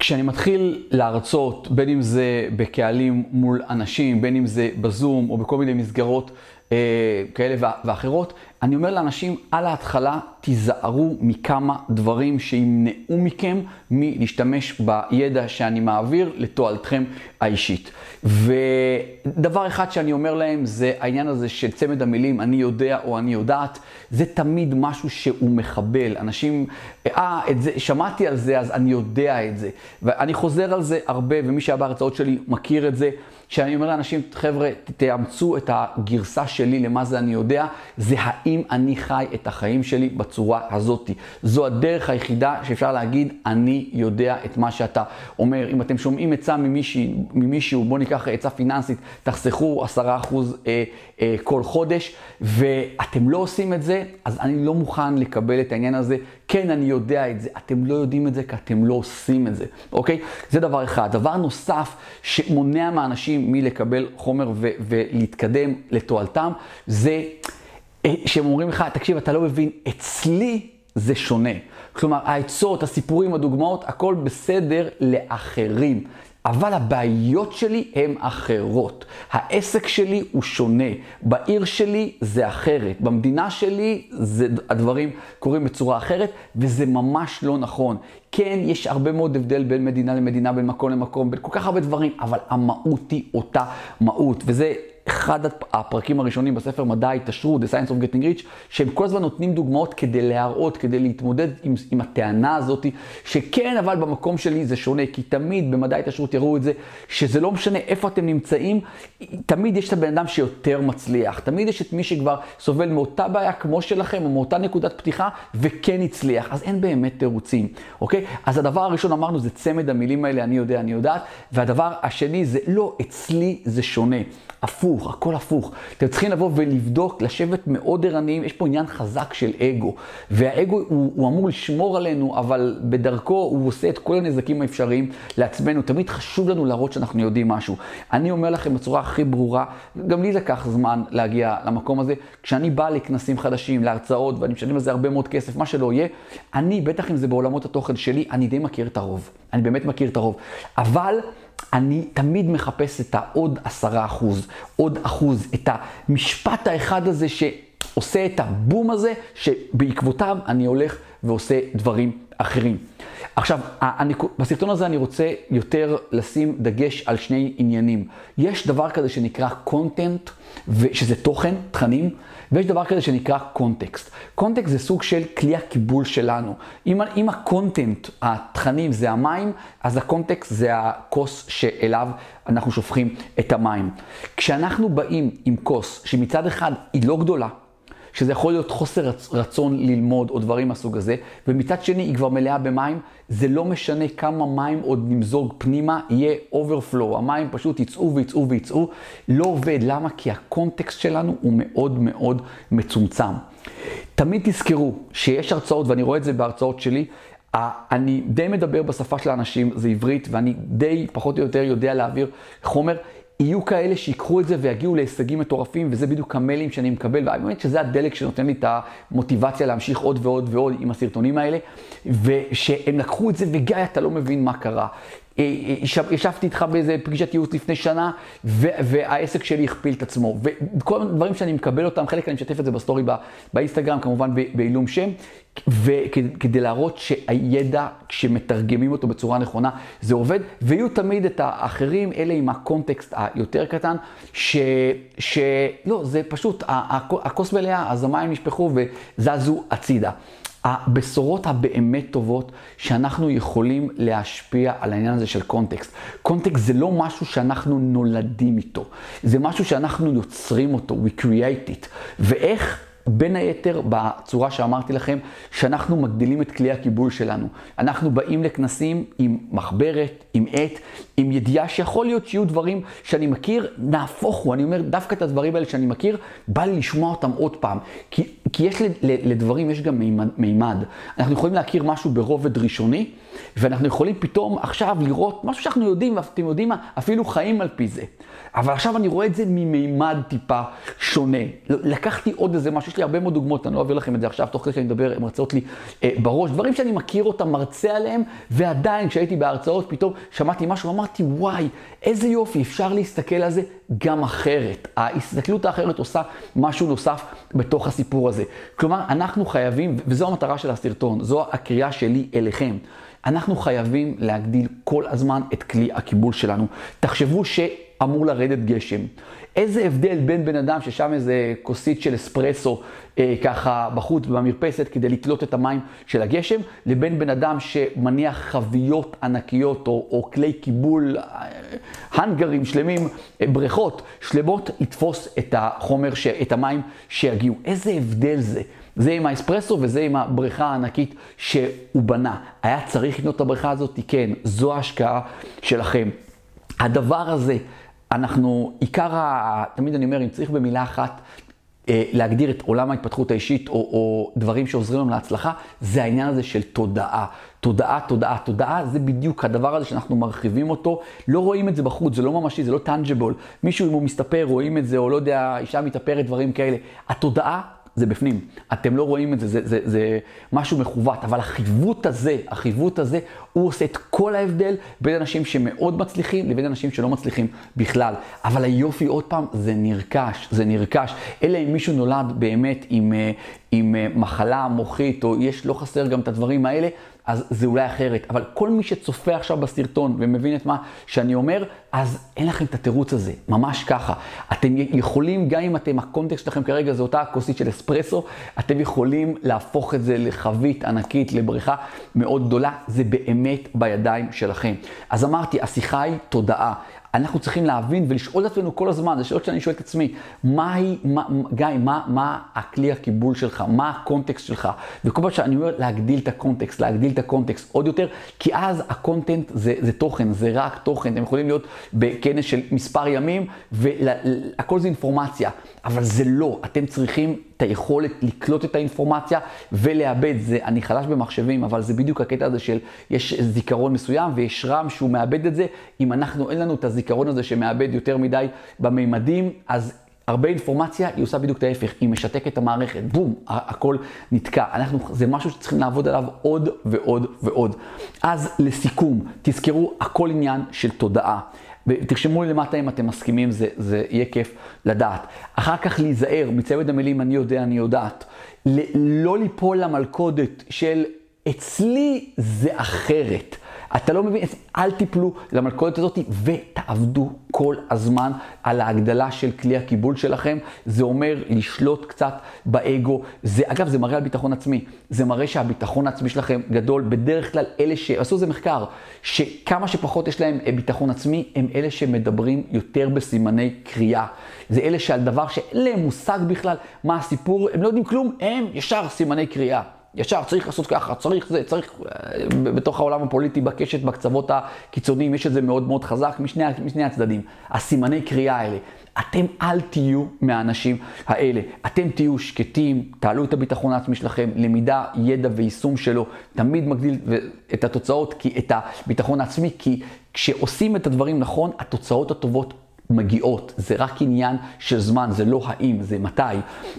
כשאני מתחיל להרצות, בין אם זה בקהלים מול אנשים, בין אם זה בזום או בכל מיני מסגרות אה, כאלה ואחרות, אני אומר לאנשים, על ההתחלה תיזהרו מכמה דברים שימנעו מכם מלהשתמש בידע שאני מעביר לתועלתכם האישית. ודבר אחד שאני אומר להם זה העניין הזה של צמד המילים אני יודע או אני יודעת, זה תמיד משהו שהוא מחבל. אנשים, אה, את זה, שמעתי על זה אז אני יודע את זה. ואני חוזר על זה הרבה ומי שהיה בהרצאות שלי מכיר את זה. כשאני אומר לאנשים, חבר'ה, תאמצו את הגרסה שלי למה זה אני יודע, זה האם אני חי את החיים שלי בצורה הזאת. זו הדרך היחידה שאפשר להגיד, אני יודע את מה שאתה אומר. אם אתם שומעים עצה ממישהו, בואו ניקח עצה פיננסית, תחסכו 10% אה, אה, כל חודש, ואתם לא עושים את זה, אז אני לא מוכן לקבל את העניין הזה. כן, אני יודע את זה, אתם לא יודעים את זה כי אתם לא עושים את זה, אוקיי? זה דבר אחד. דבר נוסף שמונע מאנשים מלקבל חומר ו- ולהתקדם לתועלתם, זה שהם אומרים לך, תקשיב, אתה לא מבין, אצלי זה שונה. כלומר, העצות, הסיפורים, הדוגמאות, הכל בסדר לאחרים. אבל הבעיות שלי הן אחרות. העסק שלי הוא שונה. בעיר שלי זה אחרת. במדינה שלי זה, הדברים קורים בצורה אחרת, וזה ממש לא נכון. כן, יש הרבה מאוד הבדל בין מדינה למדינה, בין מקום למקום, בין כל כך הרבה דברים, אבל המהות היא אותה מהות. וזה אחד הפרקים הראשונים בספר מדע ההתעשרות, The Science of Getting Rich, שהם כל הזמן נותנים דוגמאות כדי להראות, כדי להתמודד עם, עם הטענה הזאת, שכן, אבל במקום שלי זה שונה, כי תמיד במדע ההתעשרות יראו את זה, שזה לא משנה איפה אתם נמצאים, תמיד יש את הבן אדם שיותר מצליח, תמיד יש את מי שכבר סובל מאותה בעיה כמו שלכם, או מאותה נקודת פתיחה, וכן הצליח, אז אין באמת תירוצים, אוקיי? אז הדבר הראשון אמרנו זה צמד המילים האלה, אני יודע, אני יודעת, והדבר השני זה לא, אצלי זה שונה. הפוך, הכל הפוך. אתם צריכים לבוא ולבדוק, לשבת מאוד ערניים, יש פה עניין חזק של אגו. והאגו הוא, הוא אמור לשמור עלינו, אבל בדרכו הוא עושה את כל הנזקים האפשריים לעצמנו. תמיד חשוב לנו להראות שאנחנו יודעים משהו. אני אומר לכם בצורה הכי ברורה, גם לי לקח זמן להגיע למקום הזה. כשאני בא לכנסים חדשים, להרצאות, ואני משלם על זה הרבה מאוד כסף, מה שלא יהיה, אני, בטח אם זה בעולמות התוכן שלי, אני די מכיר את הרוב. אני באמת מכיר את הרוב. אבל... אני תמיד מחפש את העוד עשרה אחוז, עוד אחוז, את המשפט האחד הזה שעושה את הבום הזה, שבעקבותיו אני הולך ועושה דברים אחרים. עכשיו, בסרטון הזה אני רוצה יותר לשים דגש על שני עניינים. יש דבר כזה שנקרא content, שזה תוכן, תכנים, ויש דבר כזה שנקרא context. context זה סוג של כלי הקיבול שלנו. אם, אם ה content, התכנים זה המים, אז ה context זה הכוס שאליו אנחנו שופכים את המים. כשאנחנו באים עם כוס שמצד אחד היא לא גדולה, שזה יכול להיות חוסר רצון ללמוד או דברים מהסוג הזה, ומצד שני היא כבר מלאה במים, זה לא משנה כמה מים עוד נמזוג פנימה, יהיה overflow, המים פשוט יצאו ויצאו ויצאו, לא עובד, למה? כי הקונטקסט שלנו הוא מאוד מאוד מצומצם. תמיד תזכרו שיש הרצאות, ואני רואה את זה בהרצאות שלי, אני די מדבר בשפה של האנשים, זה עברית, ואני די פחות או יותר יודע להעביר חומר. יהיו כאלה שיקחו את זה ויגיעו להישגים מטורפים, וזה בדיוק המיילים שאני מקבל, והאמת שזה הדלק שנותן לי את המוטיבציה להמשיך עוד ועוד ועוד עם הסרטונים האלה, ושהם לקחו את זה, וגיא, אתה לא מבין מה קרה. אה, אה, ישבתי איתך באיזה פגישת ייעוץ לפני שנה, והעסק שלי הכפיל את עצמו. וכל הדברים שאני מקבל אותם, חלק אני משתף את זה בסטורי באינסטגרם, כמובן בעילום שם, וכדי להראות שהידע, כשמתרגמים אותו בצורה נכונה, זה עובד, ויהיו תמיד את האחרים, אלה עם הקונטקסט היותר קטן, ש... שלא, זה פשוט, הכוס מלאה, אז המים נשפכו וזזו הצידה. הבשורות הבאמת טובות שאנחנו יכולים להשפיע על העניין הזה של קונטקסט. קונטקסט זה לא משהו שאנחנו נולדים איתו, זה משהו שאנחנו יוצרים אותו, we create it. ואיך? בין היתר בצורה שאמרתי לכם, שאנחנו מגדילים את כלי הקיבול שלנו. אנחנו באים לכנסים עם מחברת, עם עט, עם ידיעה שיכול להיות שיהיו דברים שאני מכיר, נהפוך הוא, אני אומר, דווקא את הדברים האלה שאני מכיר, בא לי לשמוע אותם עוד פעם. כי, כי יש לדברים, יש גם מימד. אנחנו יכולים להכיר משהו ברובד ראשוני, ואנחנו יכולים פתאום עכשיו לראות משהו שאנחנו יודעים, ואתם יודעים מה, אפילו חיים על פי זה. אבל עכשיו אני רואה את זה ממימד טיפה שונה. לקחתי עוד איזה משהו, יש לי הרבה מאוד דוגמאות, אני לא אעביר לכם את זה עכשיו, תוך כדי שאני מדבר, הן הרצאות לי אה, בראש, דברים שאני מכיר אותם, מרצה עליהם, ועדיין כשהייתי בהרצאות, פתאום שמעתי משהו, אמרתי, וואי, איזה יופי, אפשר להסתכל על זה גם אחרת. ההסתכלות האחרת עושה משהו נוסף בתוך הסיפור הזה. כלומר, אנחנו חייבים, וזו המטרה של הסרטון, זו הקריאה שלי אליכם. אנחנו חייבים להגדיל כל הזמן את כלי הקיבול שלנו. תחשבו שאמור לרדת גשם. איזה הבדל בין בן אדם ששם איזה כוסית של אספרסו אה, ככה בחוץ במרפסת כדי לתלות את המים של הגשם, לבין בן אדם שמניח חביות ענקיות או, או כלי קיבול, אה, הנגרים שלמים, אה, בריכות שלמות, לתפוס את החומר, ש, את המים שיגיעו. איזה הבדל זה. זה עם האספרסו וזה עם הבריכה הענקית שהוא בנה. היה צריך לקנות את הבריכה הזאת? כן, זו ההשקעה שלכם. הדבר הזה, אנחנו, עיקר ה... תמיד אני אומר, אם צריך במילה אחת אה, להגדיר את עולם ההתפתחות האישית או, או דברים שעוזרים לנו להצלחה, זה העניין הזה של תודעה. תודעה, תודעה, תודעה, זה בדיוק הדבר הזה שאנחנו מרחיבים אותו. לא רואים את זה בחוץ, זה לא ממשי, זה לא טנג'בול. מישהו, אם הוא מסתפר, רואים את זה, או לא יודע, אישה מתאפרת, דברים כאלה. התודעה זה בפנים. אתם לא רואים את זה, זה, זה, זה משהו מכוות, אבל החיווט הזה, החיווט הזה, הוא עושה את כל ההבדל בין אנשים שמאוד מצליחים לבין אנשים שלא מצליחים בכלל. אבל היופי, עוד פעם, זה נרכש, זה נרכש. אלא אם מישהו נולד באמת עם, אה, עם אה, מחלה מוחית, או יש, לא חסר גם את הדברים האלה, אז זה אולי אחרת. אבל כל מי שצופה עכשיו בסרטון ומבין את מה שאני אומר, אז אין לכם את התירוץ הזה, ממש ככה. אתם יכולים, גם אם אתם, ה context שלכם כרגע זה אותה כוסית של אספרסו, אתם יכולים להפוך את זה לחבית ענקית, לבריכה מאוד גדולה, זה באמת בידיים שלכם. אז אמרתי, השיחה היא תודעה. אנחנו צריכים להבין ולשאול את עצמנו כל הזמן, זה שאלות שאני שואל את עצמי, מהי, מה, גיא, מה, מה הכלי הקיבול שלך, מה ה context שלך, וכל פעם שאני אומר להגדיל את ה context, להגדיל את ה context עוד יותר, כי אז ה content זה, זה תוכן, זה רק תוכן, אתם יכולים להיות בכנס של מספר ימים, והכל זה אינפורמציה, אבל זה לא, אתם צריכים את היכולת לקלוט את האינפורמציה ולאבד. זה, אני חלש במחשבים, אבל זה בדיוק הקטע הזה של יש זיכרון מסוים ויש רם שהוא מאבד את זה. אם אנחנו, אין לנו את הזיכרון הזה שמאבד יותר מדי במימדים, אז הרבה אינפורמציה, היא עושה בדיוק את ההפך, היא משתקת את המערכת, בום, הכל נתקע. אנחנו, זה משהו שצריכים לעבוד עליו עוד ועוד ועוד. אז לסיכום, תזכרו, הכל עניין של תודעה. תרשמו לי למטה אם אתם מסכימים, זה, זה יהיה כיף לדעת. אחר כך להיזהר מצוות המילים אני יודע, אני יודעת. לא ליפול למלכודת של אצלי זה אחרת. אתה לא מבין, אל תיפלו למלכודת הזאת ותעבדו כל הזמן על ההגדלה של כלי הקיבול שלכם. זה אומר לשלוט קצת באגו. זה, אגב, זה מראה על ביטחון עצמי. זה מראה שהביטחון העצמי שלכם גדול. בדרך כלל אלה שעשו איזה מחקר, שכמה שפחות יש להם אה, ביטחון עצמי, הם אלה שמדברים יותר בסימני קריאה. זה אלה שעל דבר שאין להם מושג בכלל מה הסיפור, הם לא יודעים כלום, הם ישר סימני קריאה. ישר צריך לעשות ככה, צריך זה, צריך, אה, בתוך העולם הפוליטי, בקשת, בקצוות הקיצוניים, יש את זה מאוד מאוד חזק משני, משני הצדדים. הסימני קריאה האלה. אתם אל תהיו מהאנשים האלה. אתם תהיו שקטים, תעלו את הביטחון העצמי שלכם, למידה, ידע ויישום שלו, תמיד מגדיל את התוצאות, כי, את הביטחון העצמי, כי כשעושים את הדברים נכון, התוצאות הטובות מגיעות. זה רק עניין של זמן, זה לא האם, זה מתי.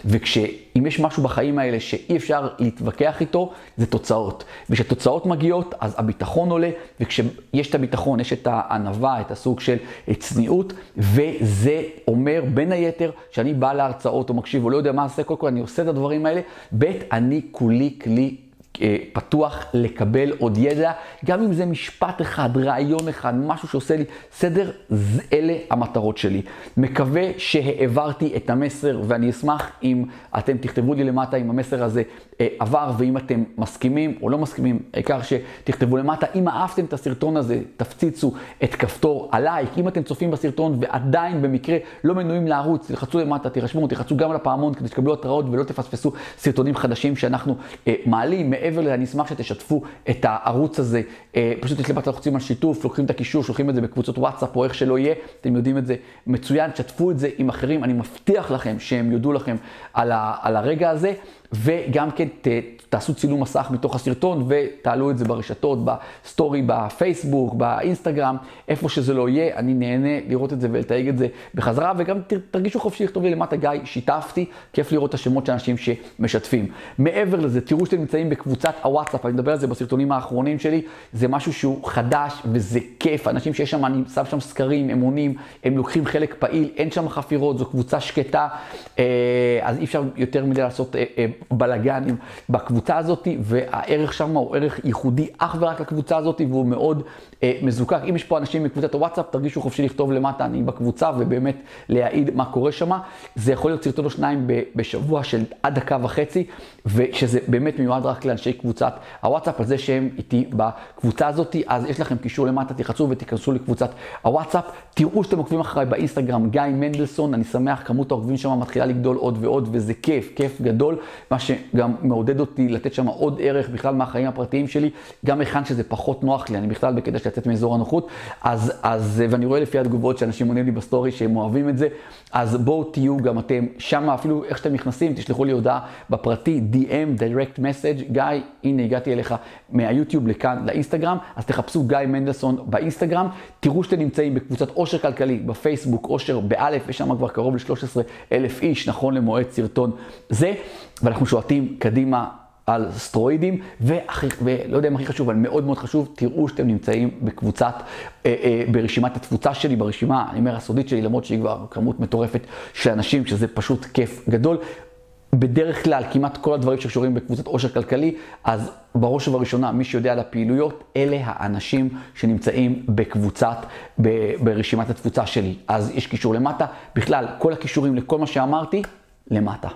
וכשאם יש משהו בחיים האלה שאי אפשר להתווכח איתו, זה תוצאות. וכשתוצאות מגיעות, אז הביטחון עולה, וכשיש את הביטחון, יש את הענווה, את הסוג של צניעות, וזה אומר בין היתר שאני בא להרצאות או מקשיב או לא יודע מה עושה, קודם כל אני עושה את הדברים האלה, ב' אני כולי כלי אה, פתוח לקבל עוד ידע, גם אם זה משפט אחד, רעיון אחד, משהו שעושה לי סדר, אלה המטרות שלי. מקווה שהעברתי את המסר ואני אשמח אם אתם תכתבו לי למטה אם המסר הזה אה, עבר ואם אתם מסכימים או לא מסכימים, העיקר שתכתבו למטה. אם אהבתם את הסרטון הזה, תפציצו את כפתור הלייק. אם אתם צופים בסרטון ועדיין במקרה לא מנויים לערוץ, תלחצו למטה, תירשמו, תלחצו גם על הפעמון כדי שתקבלו התראות ולא תפספסו סרטונים חדשים שאנחנו אה, מעלים. מעבר לזה, אני אשמח שתשתפו את הערוץ הזה. אה, פשוט יש למטה לוחצים על שיתוף, לוקחים את הקישור, שולחים את זה בקבוצות וואטסאפ או איך שלא יהיה, אתם יודעים את זה מצוין, תשתפו את זה עם אחרים, אני מבטיח לכם שהם יודו לכם על, ה, על הרגע הזה. וגם כן ת, תעשו צילום מסך מתוך הסרטון ותעלו את זה ברשתות, בסטורי, בפייסבוק, באינסטגרם, איפה שזה לא יהיה, אני נהנה לראות את זה ולתייג את זה בחזרה, וגם תרגישו חופשי לכתוב לי למטה, גיא, שיתפתי, כיף לראות את השמות של אנשים שמשתפים. מעבר לזה, תראו שאתם נמצאים בקבוצת הוואטסאפ, אני מדבר על זה בסרטונים האחרונים שלי, זה משהו שהוא חדש וזה כיף, אנשים שיש שם, אני שם שם סקרים, הם עונים, הם לוקחים חלק פעיל, אין שם חפירות, זו קבוצה שקטה, אה, אז אי אפשר יותר מדי לעשות אה, אה, בלאגנים בקבוצה הזאת, והערך שם הוא ערך ייחודי אך ורק לקבוצה הזאת, והוא מאוד מזוקק. אם יש פה אנשים מקבוצת הוואטסאפ, תרגישו חופשי לכתוב למטה, אני בקבוצה, ובאמת להעיד מה קורה שם. זה יכול להיות סרטון או שניים בשבוע של עד דקה וחצי, ושזה באמת מיועד רק לאנשי קבוצת הוואטסאפ, על זה שהם איתי בקבוצה הזאת, אז יש לכם קישור למטה, תחצו ותיכנסו לקבוצת הוואטסאפ. תראו שאתם עוקבים אחריי באינסטגרם, גיא מנדלסון, אני שמח, כמות העוקבים שם מתחילה לגדול עוד ועוד, וזה כיף, כיף גדול, מה שגם מעודד אותי לתת שם עוד ערך בכלל מהחיים הפרטיים שלי, גם היכן שזה פחות נוח לי, אני בכלל בקטע של לצאת מאזור הנוחות, אז, אז, ואני רואה לפי התגובות שאנשים עונים לי בסטורי שהם אוהבים את זה, אז בואו תהיו גם אתם שם, אפילו איך שאתם נכנסים, תשלחו לי הודעה בפרטי, DM, direct message, גיא, הנה הגעתי אליך מהיוטיוב לכאן, לאינסטגרם, אז תחפשו גיא מנדלסון באינסטגרם, תראו שאתם נמצאים בקבוצת עושר כלכלי, בפייסבוק, עושר באלף, יש שם כבר קרוב ל-13 אלף איש, נכון למועד סרטון זה, ואנחנו שועטים קדימה על סטרואידים, והכי, ולא יודע אם הכי חשוב, אבל מאוד מאוד חשוב, תראו שאתם נמצאים בקבוצת, אה, אה, ברשימת התפוצה שלי, ברשימה, אני אומר, הסודית שלי, למרות שהיא כבר כמות מטורפת של אנשים, שזה פשוט כיף גדול. בדרך כלל, כמעט כל הדברים שקשורים בקבוצת עושר כלכלי, אז בראש ובראשונה, מי שיודע על הפעילויות, אלה האנשים שנמצאים בקבוצת, ברשימת התפוצה שלי. אז יש קישור למטה. בכלל, כל הקישורים לכל מה שאמרתי, למטה.